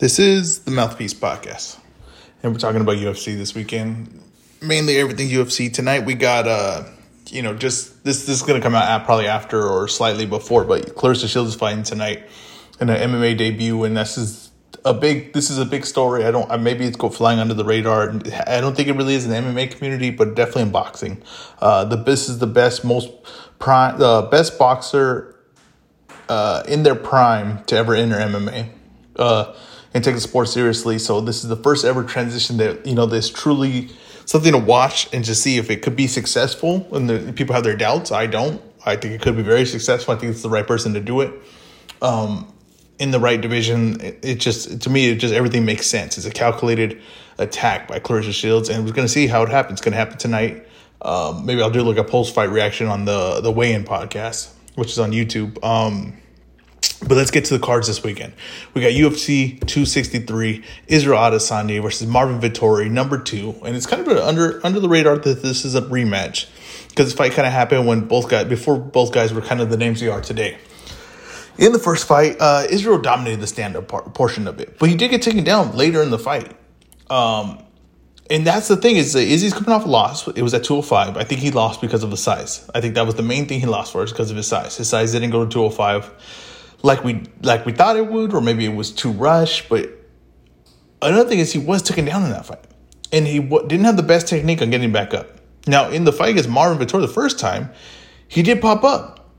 This is the Mouthpiece Podcast, and we're talking about UFC this weekend. Mainly everything UFC. Tonight we got, uh, you know, just this. This is gonna come out probably after or slightly before, but Claressa Shields is fighting tonight in an MMA debut, and this is a big. This is a big story. I don't. Maybe it's go flying under the radar. I don't think it really is in the MMA community, but definitely in boxing. Uh, the this is the best, most prime, the uh, best boxer uh, in their prime to ever enter MMA. Uh, and take the sport seriously. So this is the first ever transition that you know this truly something to watch and to see if it could be successful. And the, people have their doubts. I don't. I think it could be very successful. I think it's the right person to do it. Um, in the right division, it, it, just to me, it just everything makes sense. It's a calculated attack by Claressa Shields, and we're going to see how it happens. It's going to happen tonight. Um, maybe I'll do like a post fight reaction on the the weigh in podcast, which is on YouTube. Um, but let's get to the cards this weekend. We got UFC 263, Israel Adesanya versus Marvin Vettori, number two, and it's kind of under under the radar that this is a rematch because this fight kind of happened when both guys before both guys were kind of the names they are today. In the first fight, uh, Israel dominated the stand-up part, portion of it, but he did get taken down later in the fight. Um, and that's the thing is Izzy's coming off a loss. It was at 205. I think he lost because of the size. I think that was the main thing he lost for is because of his size. His size didn't go to 205 like we like we thought it would, or maybe it was too rushed. But another thing is he was taken down in that fight, and he w- didn't have the best technique on getting back up. Now in the fight against Marvin Vettori the first time, he did pop up,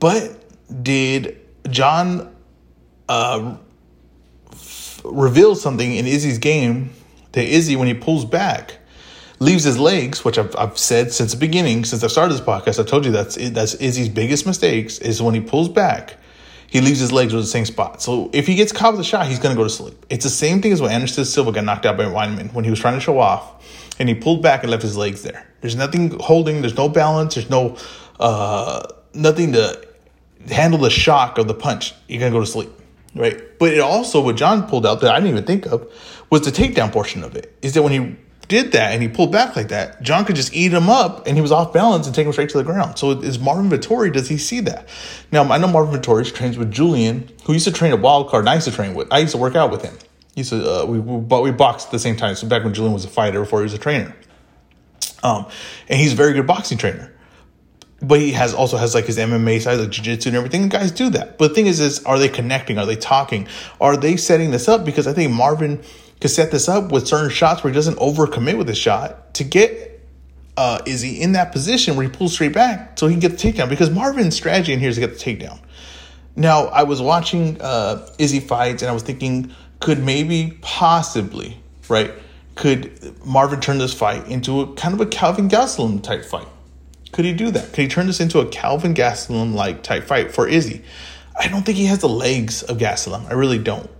but did Jon uh, f- reveal something in Izzy's game that Izzy when he pulls back? leaves his legs, which I've, I've said since the beginning, since I started this podcast, I told you that's that's Izzy's biggest mistakes is when he pulls back he leaves his legs with the same spot. So if he gets caught with a shot, he's going to go to sleep. It's the same thing as when Anderson Silva got knocked out by Weidman when he was trying to show off and he pulled back and left his legs there. There's nothing holding, there's no balance, there's no uh, nothing to handle the shock of the punch. You're going to go to sleep, right? But it also, what Jon pulled out that I didn't even think of was the takedown portion of it. Is that when he did that and he pulled back like that, Jon could just eat him up and he was off balance and take him straight to the ground. So is Marvin Vettori, does he see that? Now, I know Marvin Vettori trains with Julian, who used to train at Wildcard, and I used to train with. I used to work out with him. He used to, uh, we, we, but we boxed at the same time. So back when Julian was a fighter before he was a trainer. Um, and he's a very good boxing trainer. But he has also has like his MMA side, like jiu-jitsu and everything. Guys do that. But the thing is, is are they connecting? Are they talking? Are they setting this up? Because I think Marvin could set this up with certain shots where he doesn't overcommit with his shot to get uh, Izzy in that position where he pulls straight back so he can get the takedown. Because Marvin's strategy in here is to get the takedown. Now, I was watching uh, Izzy fights and I was thinking, could maybe, possibly, right? Could Marvin turn this fight into a kind of a Kelvin Gastelum type fight? Could he do that? Could he turn this into a Kelvin Gastelum like type fight for Izzy? I don't think he has the legs of Gastelum. I really don't.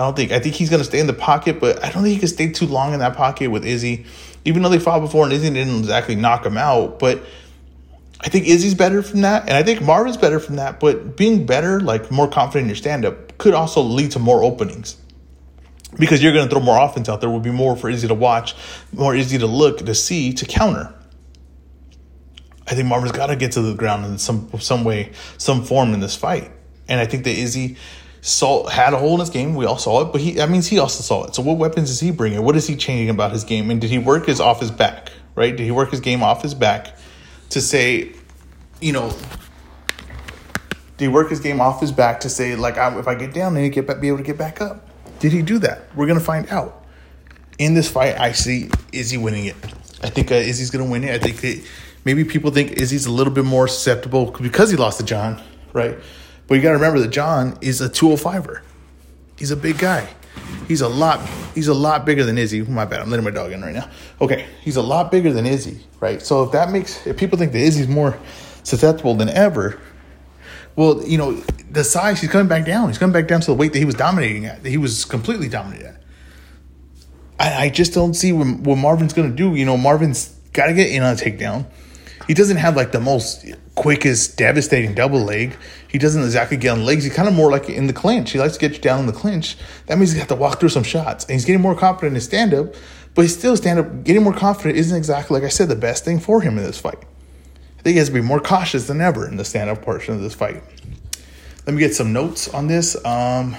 I don't think. I think he's going to stay in the pocket, but I don't think he can stay too long in that pocket with Izzy. Even though they fought before and Izzy didn't exactly knock him out, but I think Izzy's better from that, and I think Marvin's better from that. But being better, like more confident in your stand up, could also lead to more openings because you're going to throw more offense out there. Will be more for Izzy to watch, more Izzy to look, to see, to counter. I think Marvin's got to get to the ground in some some way, some form in this fight, and I think that Izzy saw had a hole in his game. We all saw it, but he that means he also saw it. So what weapons is he bringing? What is he changing about his game? And did he work his off his back? Right? Did he work his game off his back to say, you know, did he work his game off his back to say like, I, if I get down, I to get be able to get back up? Did he do that? We're gonna find out. In this fight, I see Izzy winning it. I think uh, Izzy's gonna win it. I think that maybe people think Izzy's a little bit more susceptible because he lost to Jon, right? But you got to remember that Jon is a 205er. He's a big guy. He's a lot. He's a lot bigger than Izzy. My bad. I'm letting my dog in right now. Okay, he's a lot bigger than Izzy, right? So if that makes if people think that Izzy's more susceptible than ever, well, you know the size. He's coming back down. He's coming back down to the weight that he was dominating at. That he was completely dominated at. I, I just don't see what, what Marvin's going to do. You know, Marvin's got to get in on a takedown. He doesn't have like the most quickest, devastating double leg. He doesn't exactly get on legs. He's kind of more like in the clinch. He likes to get you down in the clinch. That means he's got to walk through some shots. And he's getting more confident in stand up, but he's still stand up. Getting more confident isn't exactly, like I said, the best thing for him in this fight. I think he has to be more cautious than ever in the stand up portion of this fight. let me get some notes on this. Um,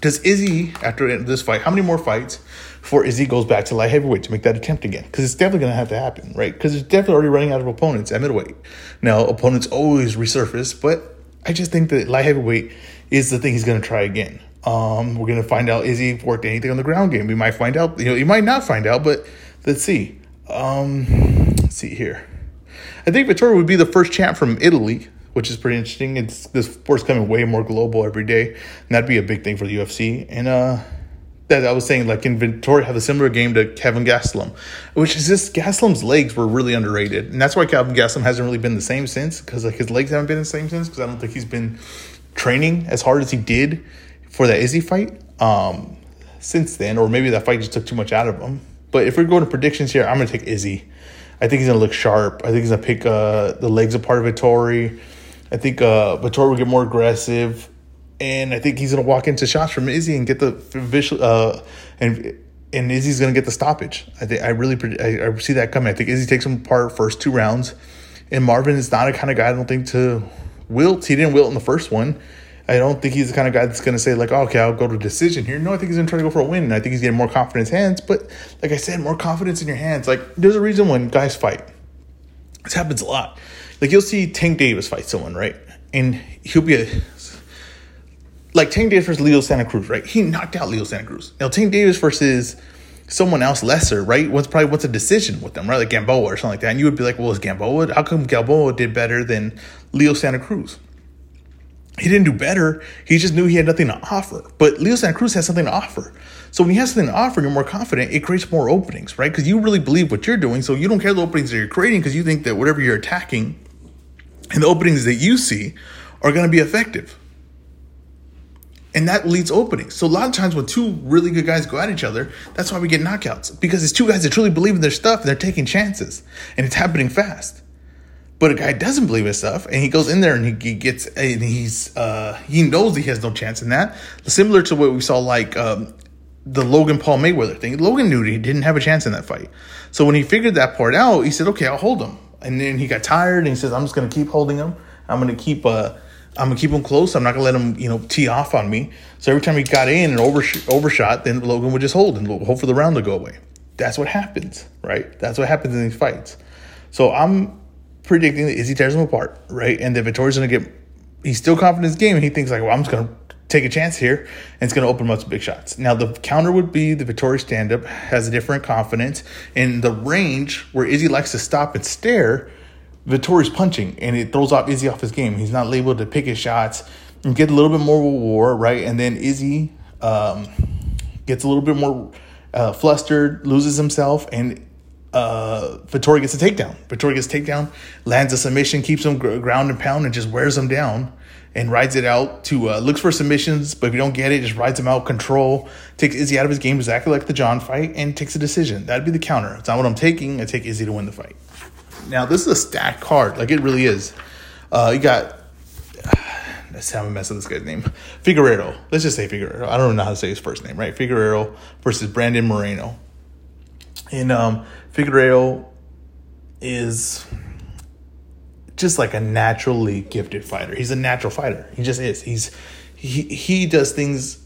does Izzy after this fight? How many more fights before Izzy goes back to light heavyweight to make that attempt again? Because it's definitely going to have to happen, right? Because it's definitely already running out of opponents at middleweight. Now opponents always resurface, but I just think that light heavyweight is the thing he's going to try again. Um, we're going to find out is he worked anything on the ground game. We might find out. You know, you might not find out, but let's see. Um, let's see here. I think Vettori would be the first champ from Italy, which is pretty interesting. It's this sport's coming way more global every day, and that'd be a big thing for the UFC. And uh, that I was saying, like in Vettori have a similar game to Kelvin Gastelum, which is just Gastelum's legs were really underrated, and that's why Kelvin Gastelum hasn't really been the same since because like his legs haven't been the same since because I don't think he's been training as hard as he did for that Izzy fight um, since then, or maybe that fight just took too much out of him. But if we're going to predictions here, I'm to take Izzy. I think he's to look sharp. I think he's to pick uh, the legs apart of Vettori. I think uh, Vettori will get more aggressive, and I think he's going to walk into shots from Izzy and get the visual. Uh, and and Izzy's going to get the stoppage. I think I really I, I see that coming. I think Izzy takes him apart first two rounds, and Marvin is not a kind of guy I don't think to wilt. He didn't wilt in the first one. I don't think he's the kind of guy that's going to say like, oh, okay, I'll go to decision here. No, I think he's going to try to go for a win. And I think he's getting more confidence in his hands. But like I said, more confidence in your hands. Like there's a reason when guys fight. This happens a lot. Like you'll see Tank Davis fight someone, right? And he'll be a like Tank Davis versus Leo Santa Cruz, right? He knocked out Leo Santa Cruz. Now Tank Davis versus someone else lesser, right? What's probably what's a decision with them, right? Like Gamboa or something like that. And you would be like, well, is Gamboa? How come Gamboa did better than Leo Santa Cruz? he didn't do better. He just knew he had nothing to offer. But Leo Santa Cruz has something to offer. So when he has something to offer, you're more confident. It creates more openings, right? Because you really believe what you're doing. So you don't care the openings that you're creating because you think that whatever you're attacking and the openings that you see are going to be effective. And that leads openings. So a lot of times when two really good guys go at each other, that's why we get knockouts. Because it's two guys that truly believe in their stuff and they're taking chances. And it's happening fast. But a guy doesn't believe his stuff, and he goes in there and he, he gets and he's uh, he knows he has no chance in that. Similar to what we saw like um, the Logan Paul Mayweather thing. Logan knew he didn't have a chance in that fight. So when he figured that part out, he said, "Okay, I'll hold him." And then he got tired and he says, "I'm just going to keep holding him. I'm going to keep uh, I'm gonna keep him close. I'm not gonna let him, you know, tee off on me. So every time he got in and overs- overshot, then Logan would just hold and hope for the round to go away. That's what happens, right? That's what happens in these fights. So I'm predicting that Izzy tears him apart, right? And that Vettori's going to get, he's still confident in his game, and he thinks like, well, I'm just to take a chance here, and it's to open up to big shots. Now the counter would be the Vettori stand up has a different confidence in the range where Izzy likes to stop and stare. Vettori's punching, and it throws off Izzy off his game. He's not able to pick his shots and get a little bit more war, right? And then Izzy um, gets a little bit more uh, flustered, loses himself, and uh, Vettori gets a takedown. Vettori gets takedown, lands a submission, keeps him ground and pound, and just wears him down and rides it out to uh, looks for submissions, but if you don't get it, just rides him out, control, takes Izzy out of his game exactly like the Jon fight, and takes a decision. That'd be the counter. It's not what I'm taking. I take Izzy to win the fight. Now this is a stacked card, like it really is. Uh, you got. Let's have a mess of this guy's name. Figueiredo. Let's just say Figueiredo. I don't know how to say his first name, right? Figueiredo versus Brandon Moreno. And um, Figueiredo is just like a naturally gifted fighter. He's a natural fighter. He just is. He's he he does things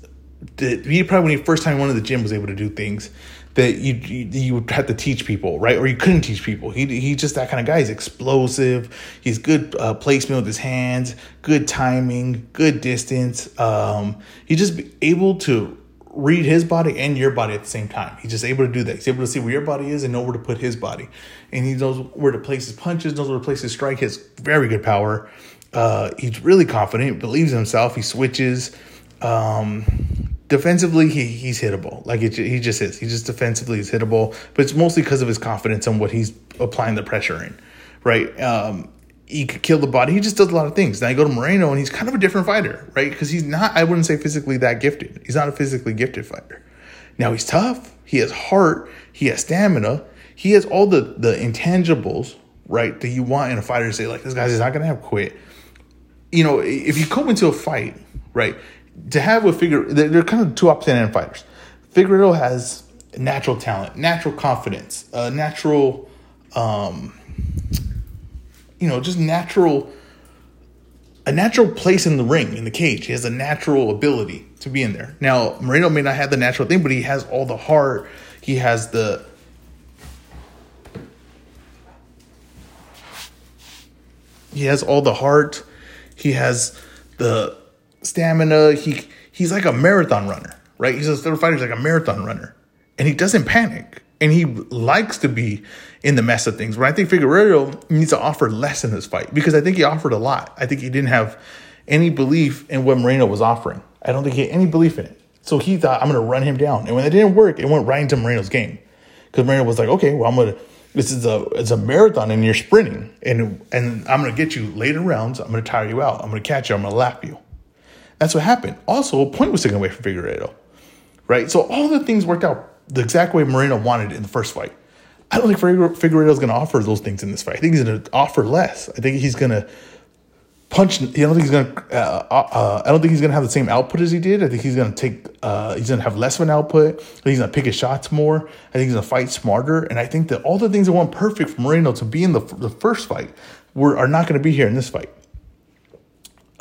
that he probably when he first time went to the gym was able to do things that you, you, you would have to teach people, right? Or you couldn't teach people. He he's just that kind of guy. He's explosive. He's good uh, placement with his hands, good timing, good distance. Um, he's just able to read his body and your body at the same time. He's just able to do that. He's able to see where your body is and know where to put his body. And he knows where to place his punches, knows where to place his strike. He has very good power. Uh, he's really confident, believes in himself. He switches. Um, defensively, he, he's hittable. Like it, he just is. He just defensively is hittable. But it's mostly because of his confidence and what he's applying the pressure in, right? Um, he could kill the body. He just does a lot of things. Now you go to Moreno, and he's kind of a different fighter, right? Because he's not, I wouldn't say physically that gifted. He's not a physically gifted fighter. Now he's tough. He has heart. He has stamina. He has all the the intangibles, right, that you want in a fighter to say, like, this guy's not to have quit. You know, if you come into a fight, right, to have a figure, they're kind of two opposite end fighters. Figueroa has natural talent, natural confidence, uh, natural. Um, you know, just natural a natural place in the ring, in the cage. He has a natural ability to be in there. Now, Moreno may not have the natural thing, but he has all the heart. He has the he has all the heart. He has the stamina. He he's like a marathon runner, right? He's a third fighter. He's like a marathon runner, and he doesn't panic. And he likes to be in the mess of things. But I think Figueroa needs to offer less in this fight because I think he offered a lot. I think he didn't have any belief in what Moreno was offering. I don't think he had any belief in it. So he thought, I'm going to run him down. And when it didn't work, it went right into Moreno's game. Because Moreno was like, okay, well, I'm going to, this is a, it's a marathon and you're sprinting. And, and I'm going to get you later rounds. I'm going to tire you out. I'm going to catch you. I'm going to lap you. That's what happened. Also, a point was taken away from Figueiredo, right? So all the things worked out the exact way Moreno wanted in the first fight. I don't think Figueiredo is going to offer those things in this fight. I think he's going to offer less. I think he's going to punch. I don't think he's going to. Uh, uh, uh, I don't think he's going to have the same output as he did. I think he's going to take. Uh, he's going to have less of an output. I think he's going to pick his shots more. I think he's going to fight smarter. And I think that all the things that went perfect for Moreno to be in the the first fight were are not going to be here in this fight.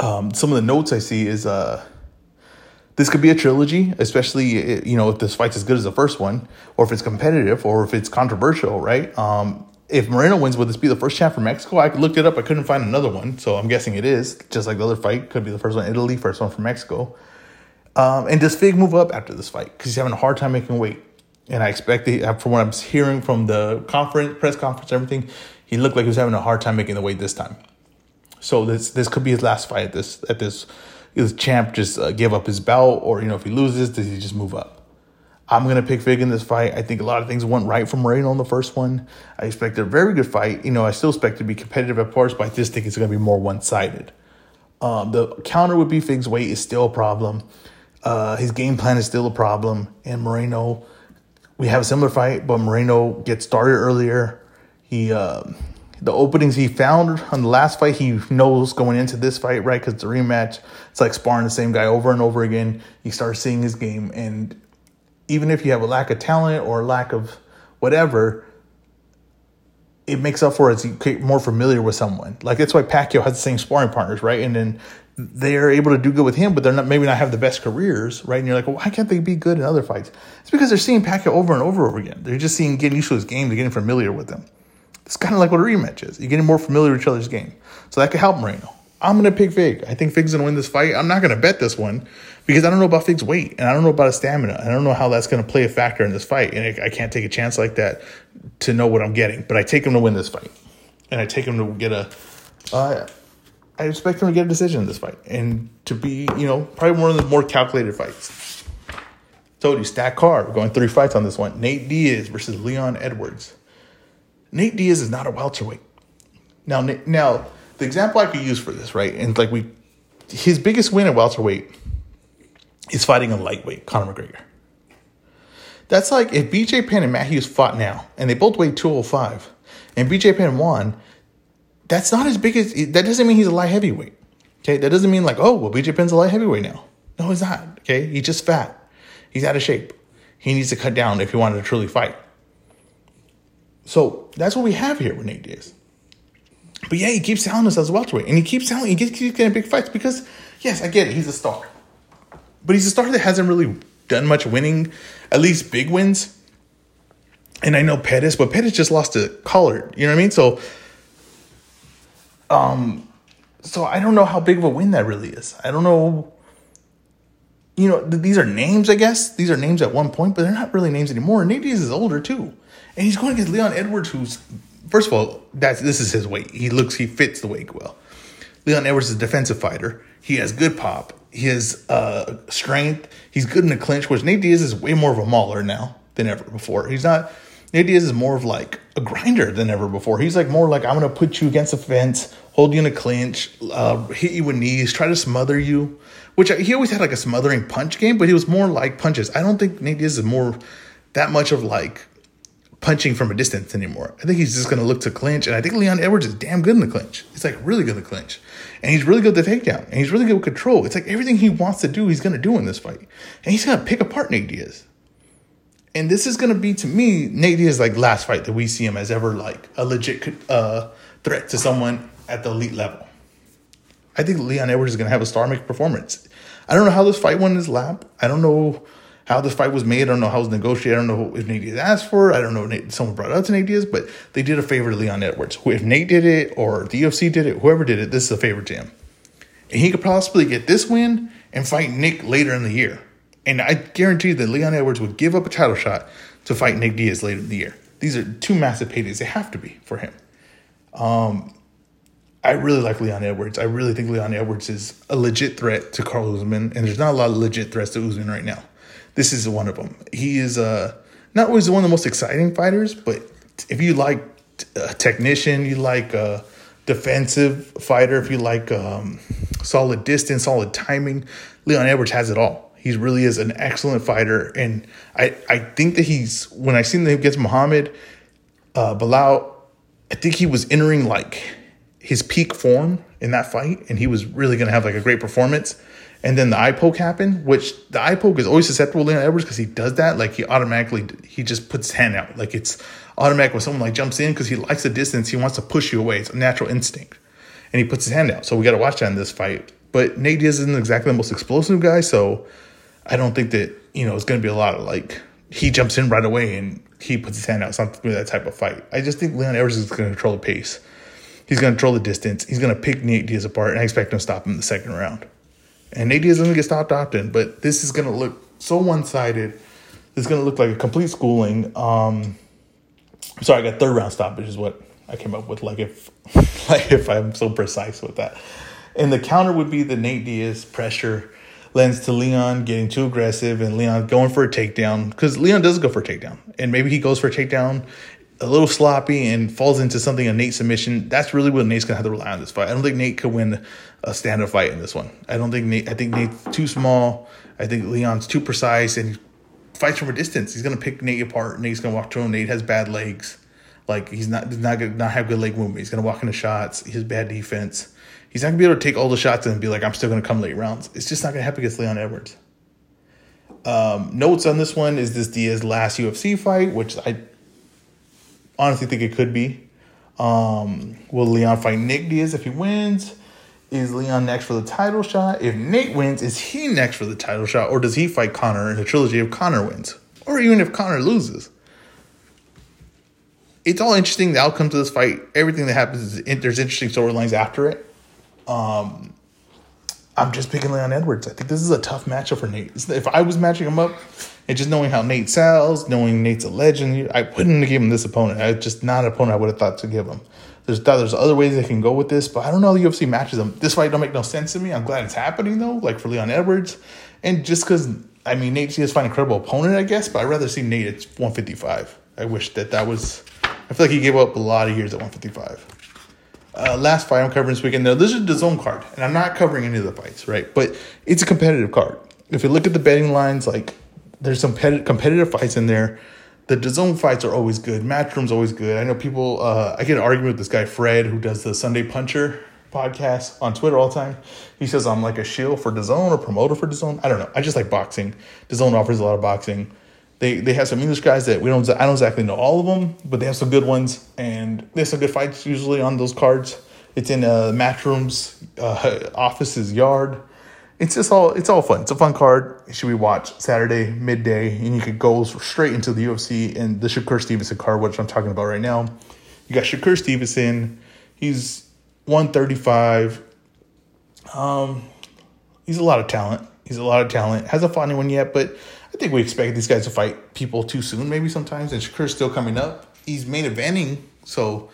Um, some of the notes I see is uh, this could be a trilogy, especially you know if this fight's as good as the first one, or if it's competitive, or if it's controversial, right? Um, if Moreno wins, would this be the first champ for Mexico? I looked it up. I couldn't find another one, so I'm guessing it is. Just like the other fight, could be the first one Italy, first one from Mexico. Um, and does Fig move up after this fight? Because he's having a hard time making weight. And I expect, from what I'm hearing from the conference, press conference, everything, he looked like he was having a hard time making the weight this time. So this this could be his last fight at this at this. This champ just uh, give up his belt, or you know, if he loses, does he just move up? I'm to pick Fig in this fight. I think a lot of things went right for Moreno in the first one. I expect a very good fight. You know, I still expect to be competitive at parts, but I just think it's to be more one sided. Um, the counter would be Fig's weight is still a problem. Uh, his game plan is still a problem. And Moreno, we have a similar fight, but Moreno gets started earlier. He, uh, the openings he found on the last fight, he knows going into this fight, right? Because it's a rematch. It's like sparring the same guy over and over again. You start seeing his game, and even if you have a lack of talent or lack of whatever, it makes up for it you get more familiar with someone. Like that's why Pacquiao has the same sparring partners, right? And then they're able to do good with him, but they're not maybe not have the best careers, right? And you're like, well, why can't they be good in other fights? It's because they're seeing Pacquiao over and over and over again. They're just seeing getting used to his game, they're getting familiar with him. It's kind of like what a rematch is. You're getting more familiar with each other's game. So that could help Moreno. I'm going to pick Fig. I think Fig's going to win this fight. I'm not going to bet this one because I don't know about Fig's weight and I don't know about his stamina. I don't know how that's going to play a factor in this fight. And I can't take a chance like that to know what I'm getting. But I take him to win this fight. And I take him to get a. Uh, I expect him to get a decision in this fight and to be, you know, probably one of the more calculated fights. Told you, stack card. We're going three fights on this one. Nate Diaz versus Leon Edwards. Nate Diaz is not a welterweight. Now, now the example I could use for this, right? And like we, his biggest win at welterweight is fighting a lightweight, Conor McGregor. That's like if BJ Penn and Matt Hughes fought now, and they both weighed 205, and BJ Penn won, that's not as big as, that doesn't mean he's a light heavyweight. Okay, that doesn't mean like, oh, well, BJ Penn's a light heavyweight now. No, he's not. Okay, he's just fat. He's out of shape. He needs to cut down if he wanted to truly fight. So that's what we have here with Nate Diaz. But yeah, he keeps telling us as welterweight, and he keeps telling he keeps getting big fights because yes, I get it, he's a star, but he's a star that hasn't really done much winning, at least big wins. And I know Pettis, but Pettis just lost to Collard. You know what I mean? So, um, so I don't know how big of a win that really is. I don't know. You know, th- these are names, I guess. These are names at one point, but they're not really names anymore. Nate Diaz is older too, and he's going against Leon Edwards, who's first of all, that's this is his weight. He looks he fits the weight well. Leon Edwards is a defensive fighter. He has good pop. He has uh, strength. He's good in the clinch, which Nate Diaz is way more of a mauler now than ever before. He's not. Nate Diaz is more of like a grinder than ever before. He's like more like I'm gonna put you against the fence, hold you in a clinch, uh, hit you with knees, try to smother you. Which I, he always had like a smothering punch game, but he was more like punches. I don't think Nate Diaz is more that much of like punching from a distance anymore. I think he's just going to look to clinch, and I think Leon Edwards is damn good in the clinch. He's like really good in the clinch, and he's really good at the takedown, and he's really good with control. It's like everything he wants to do, he's going to do in this fight, and he's going to pick apart Nate Diaz. And this is going to be to me Nate Diaz like last fight that we see him as ever like a legit uh, threat to someone at the elite level. I think Leon Edwards is going to have a star make performance. I don't know how this fight went in his lap. I don't know how this fight was made. I don't know how it was negotiated. I don't know if Nate Diaz asked for it. I don't know if someone brought up to Nate Diaz, but they did a favor to Leon Edwards. If Nate did it or the UFC did it, whoever did it, this is a favor to him. And he could possibly get this win and fight Nick later in the year. And I guarantee that Leon Edwards would give up a title shot to fight Nick Diaz later in the year. These are two massive paydays. They have to be for him. Um, I really like Leon Edwards. I really think Leon Edwards is a legit threat to Carl Usman, and there's not a lot of legit threats to Usman right now. This is one of them. He is uh, not always one of the most exciting fighters, but if you like a technician, you like a defensive fighter, if you like um, solid distance, solid timing, Leon Edwards has it all. He really is an excellent fighter, and I, I think that he's when I seen him against Muhammad, uh, Belal, I think he was entering like his peak form in that fight, and he was really going to have like a great performance. And then the eye poke happened, which the eye poke is always susceptible to Leon Edwards because he does that. Like he automatically, he just puts his hand out. Like it's automatic when someone like jumps in because he likes the distance. He wants to push you away. It's a natural instinct. And he puts his hand out. So we got to watch that in this fight. But Nate Diaz isn't exactly the most explosive guy. So I don't think that, you know, it's going to be a lot of like, he jumps in right away and he puts his hand out. Not that type of fight. I just think Leon Edwards is going to control the pace. He's going to control the distance. He's going to pick Nate Diaz apart, and I expect him to stop him in the second round. And Nate Diaz doesn't get stopped often, but this is going to look so one sided. It's going to look like a complete schooling. Um, sorry, I got third round stoppage is what I came up with. Like if, like if I'm so precise with that. And the counter would be the Nate Diaz pressure lends to Leon getting too aggressive and Leon going for a takedown because Leon does go for a takedown and maybe he goes for a takedown a little sloppy and falls into something a Nate submission. That's really what Nate's gonna have to rely on this fight. I don't think Nate could win a stand-up fight in this one. I don't think Nate. I think Nate's too small. I think Leon's too precise and he fights from a distance. He's gonna pick Nate apart. Nate's gonna walk to him. Nate has bad legs. Like he's not not gonna not have good leg movement. He's gonna walk into shots. He has bad defense. He's not gonna be able to take all the shots and be like, I'm still gonna come late rounds. It's just not gonna happen against Leon Edwards. Um, notes on this one is this Diaz last UFC fight, which I honestly think it could be. Um, will Leon fight Nick Diaz if he wins? Is Leon next for the title shot? If Nate wins, is he next for the title shot? Or does he fight Conor in a trilogy if Conor wins? Or even if Conor loses? It's all interesting, the outcome to this fight. Everything that happens, is, there's interesting storylines after it. Um, I'm just picking Leon Edwards. I think this is a tough matchup for Nate. If I was matching him up, and just knowing how Nate sells, knowing Nate's a legend, I wouldn't have given him this opponent. I just not an opponent I would have thought to give him. There's there's other ways they can go with this, but I don't know the UFC matches them. This fight don't make no sense to me. I'm glad it's happening though, like for Leon Edwards, and just because I mean Nate Diaz find a credible opponent, I guess, but I'd rather see Nate at 155. I wish that that was. I feel like he gave up a lot of years at 155. Uh, last fight I'm covering this weekend. Now this is the zone card, and I'm not covering any of the fights, right? But it's a competitive card. If you look at the betting lines, like there's some competitive fights in there. The DAZN fights are always good. Matchroom's always good. I know people. Uh, I get an argument with this guy Fred who does the Sunday Puncher podcast on Twitter all the time. He says I'm like a shield for DAZN or promoter for DAZN. I don't know. I just like boxing. DAZN offers a lot of boxing. They they have some English guys that we don't. I don't exactly know all of them, but they have some good ones and they have some good fights usually on those cards. It's in uh, Matchroom's uh, office's yard it's just all it's all fun. It's a fun card. It should be watched Saturday midday, and you could go straight into the UFC and the Shakur Stevenson card, which I'm talking about right now. You got Shakur Stevenson. He's 135. Um, he's a lot of talent. He's a lot of talent. Hasn't fought anyone yet, but I think we expect these guys to fight people too soon, maybe sometimes. And Shakur's still coming up. He's main eventing, so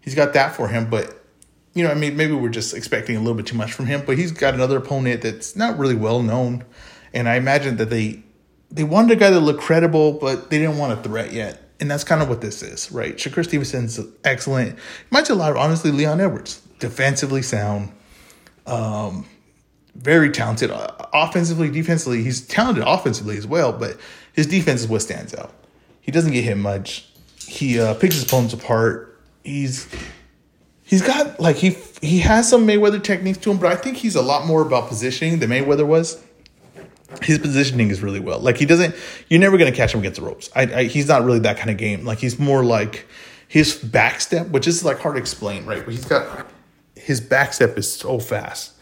he's got that for him. But you know, I mean, maybe we're just expecting a little bit too much from him, but he's got another opponent that's not really well known, and I imagine that they they wanted a guy that looked credible, but they didn't want a threat yet, and that's kind of what this is, right? Shakur Stevenson's excellent. You a lot of honestly Leon Edwards, defensively sound, um, very talented, uh, offensively, defensively. He's talented offensively as well, but his defense is what stands out. He doesn't get hit much. He uh, picks his opponents apart. He's he's got like he he has some Mayweather techniques to him, but I think he's a lot more about positioning than Mayweather was. His positioning is really well. Like he doesn't, you're never gonna catch him against the ropes. I, I he's not really that kind of game. Like he's more like his back step, which is like hard to explain, right? But he's got his back step is so fast.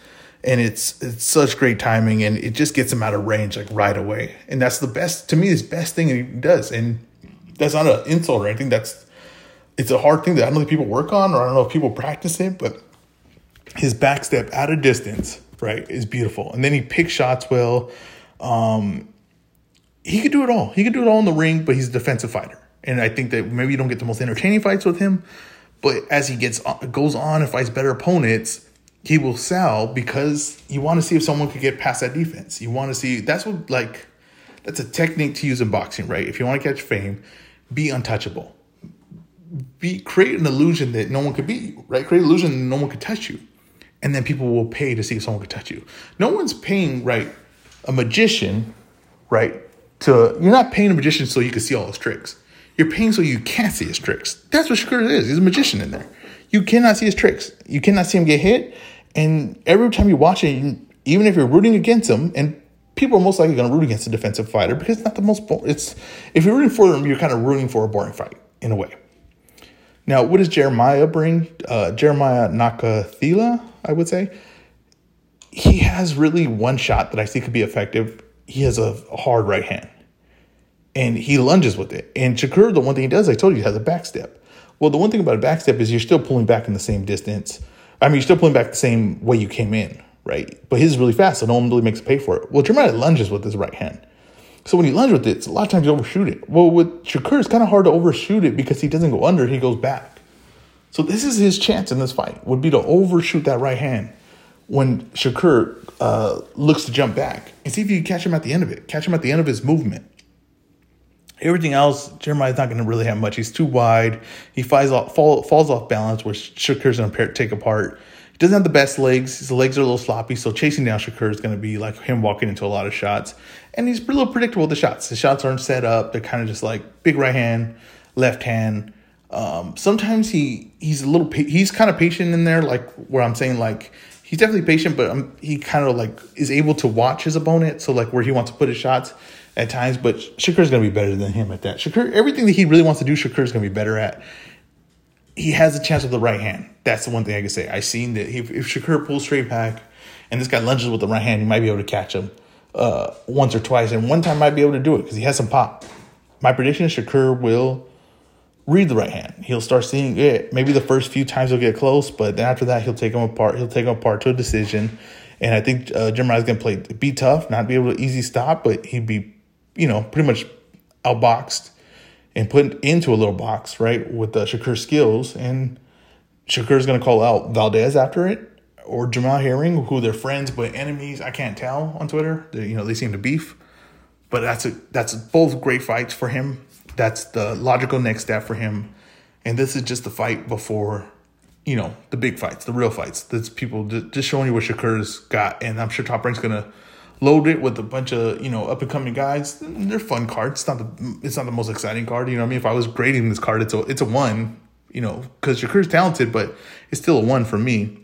and it's it's such great timing, and it just gets him out of range like right away. And that's the best to me. This best thing he does, and that's not an insult or anything. That's it's a hard thing that I don't know if people work on, or I don't know if people practice it, but his back step out of distance, right, is beautiful. And then he picks shots well. Um, he could do it all. He could do it all in the ring, but he's a defensive fighter. And I think that maybe you don't get the most entertaining fights with him, but as he gets goes on and fights better opponents, he will sell because you want to see if someone could get past that defense. You want to see that's what like that's a technique to use in boxing, right? If you want to catch fame, be untouchable. Be create an illusion that no one could beat you, right? Create an illusion that no one could touch you. And then people will pay to see if someone could touch you. No one's paying, right, a magician, right, to you're not paying a magician so you can see all his tricks. You're paying so you can't see his tricks. That's what Shakur is. He's a magician in there. You cannot see his tricks. You cannot see him get hit. And every time you watch it, even if you're rooting against him, and people are most likely going to root against a defensive fighter because it's not the most. It's if you're rooting for them, you're kind of rooting for a boring fight in a way. Now, what does Jeremiah bring? Uh, Jeremiah Nakathila, I would say. He has really one shot that I see could be effective. He has a hard right hand and he lunges with it. And Shakur, the one thing he does, I told you, has a backstep. Well, the one thing about a backstep is you're still pulling back in the same distance. I mean, you're still pulling back the same way you came in, right? But his is really fast, so no one really makes a pay for it. Well, Jeremiah lunges with his right hand. So when you lunge with it, it's a lot of times you overshoot it. Well, with Shakur, it's kind of hard to overshoot it because he doesn't go under, he goes back. So this is his chance in this fight, would be to overshoot that right hand when Shakur uh, looks to jump back and see if you can catch him at the end of it, catch him at the end of his movement. Everything else, Jeremiah's not going to really have much. He's too wide. He falls off, fall, falls off balance, which Shakur's going to take apart. He doesn't have the best legs. His legs are a little sloppy, so chasing down Shakur is going to be like him walking into a lot of shots. And he's a little predictable with the shots. The shots aren't set up. They're kind of just like big right hand, left hand. Um, sometimes he he's a little he's kind of patient in there, like where I'm saying like he's definitely patient, but um, he kind of like is able to watch his opponent. So like where he wants to put his shots, at times, but Shakur's to be better than him at that. Shakur, everything that he really wants to do, Shakur's to be better at. He has a chance with the right hand. That's the one thing I can say. I've seen that if, if Shakur pulls straight back and this guy lunges with the right hand, he might be able to catch him uh, once or twice. And one time might be able to do it because he has some pop. My prediction is Shakur will read the right hand. He'll start seeing it. Maybe the first few times he'll get close, but then after that, he'll take him apart. He'll take him apart to a decision. And I think uh, Jeremiah's going to play, be tough, not be able to easy stop, but he'd be you know, pretty much outboxed and put into a little box, right, with the Shakur skills. And Shakur's to call out Valdez after it or Jamel Herring, who they're friends but enemies. I can't tell on Twitter. They, you know, they seem to beef. But that's a that's both great fights for him. That's the logical next step for him. And this is just the fight before, you know, the big fights, the real fights. That's people just showing you what Shakur's got. And I'm sure Top Rank's to load it with a bunch of you know up and coming guys. They're fun cards. It's not the it's not the most exciting card. You know what I mean? If I was grading this card, it's a it's a one. You know, because Shakur's talented, but it's still a one for me.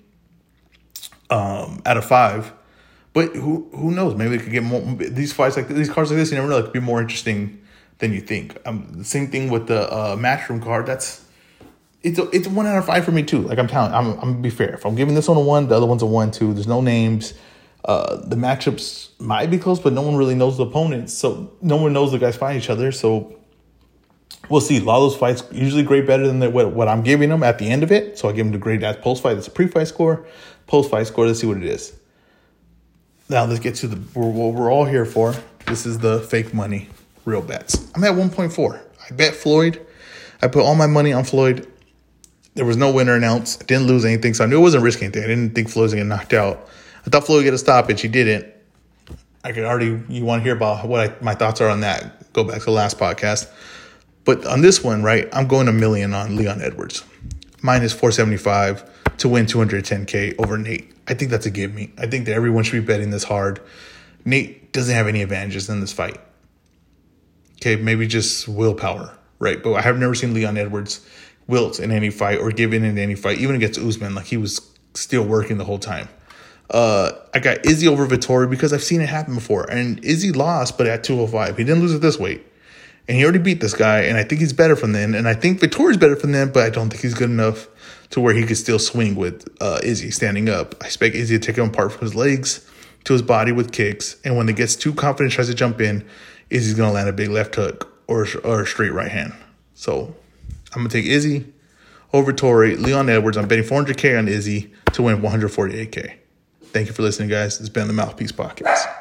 Um, out of five. But who who knows? Maybe they could get more these fights like these cards like this. You never know. It could be more interesting than you think. Um, the same thing with the uh, matchroom card. That's it's a, it's a one out of five for me too. Like I'm telling, I'm I'm gonna be fair. If I'm giving this one a one, the other one's a one too. There's no names. Uh, the matchups might be close, but no one really knows the opponents. So no one knows the guys fight each other. So we'll see. A lot of those fights usually grade better than the, what, what I'm giving them at the end of it. So I give them the grade as post fight. That's a pre fight score, post fight score. Let's see what it is. Now let's get to the what we're all here for. This is the fake money, real bets. I'm at 1.4. I bet Floyd. I put all my money on Floyd. There was no winner announced. I didn't lose anything, so I knew it wasn't risking anything. I didn't think Floyd was gonna get knocked out. I thought Floyd would get a stoppage. He didn't. I could already, you want to hear about what I, my thoughts are on that, go back to the last podcast. But on this one, right, I'm going a million on Leon Edwards. Minus 475 to win 210K over Nate. I think that's a give me. I think that everyone should be betting this hard. Nate doesn't have any advantages in this fight. Okay, maybe just willpower, right? But I have never seen Leon Edwards wilt in any fight or give in in any fight, even against Usman. Like he was still working the whole time. Uh, I got Izzy over Vettori because I've seen it happen before. And Izzy lost, but at 205. He didn't lose at this weight. And he already beat this guy, and I think he's better from then. And I think Vettori's better from then, but I don't think he's good enough to where he could still swing with uh, Izzy standing up. I expect Izzy to take him apart from his legs to his body with kicks. And when he gets too confident, tries to jump in, Izzy's to land a big left hook or, or a straight right hand. So I'm to take Izzy over Tori, Leon Edwards. I'm betting 400K on Izzy to win 148K. Thank you for listening, guys. It's been the Mouthpiece Podcast.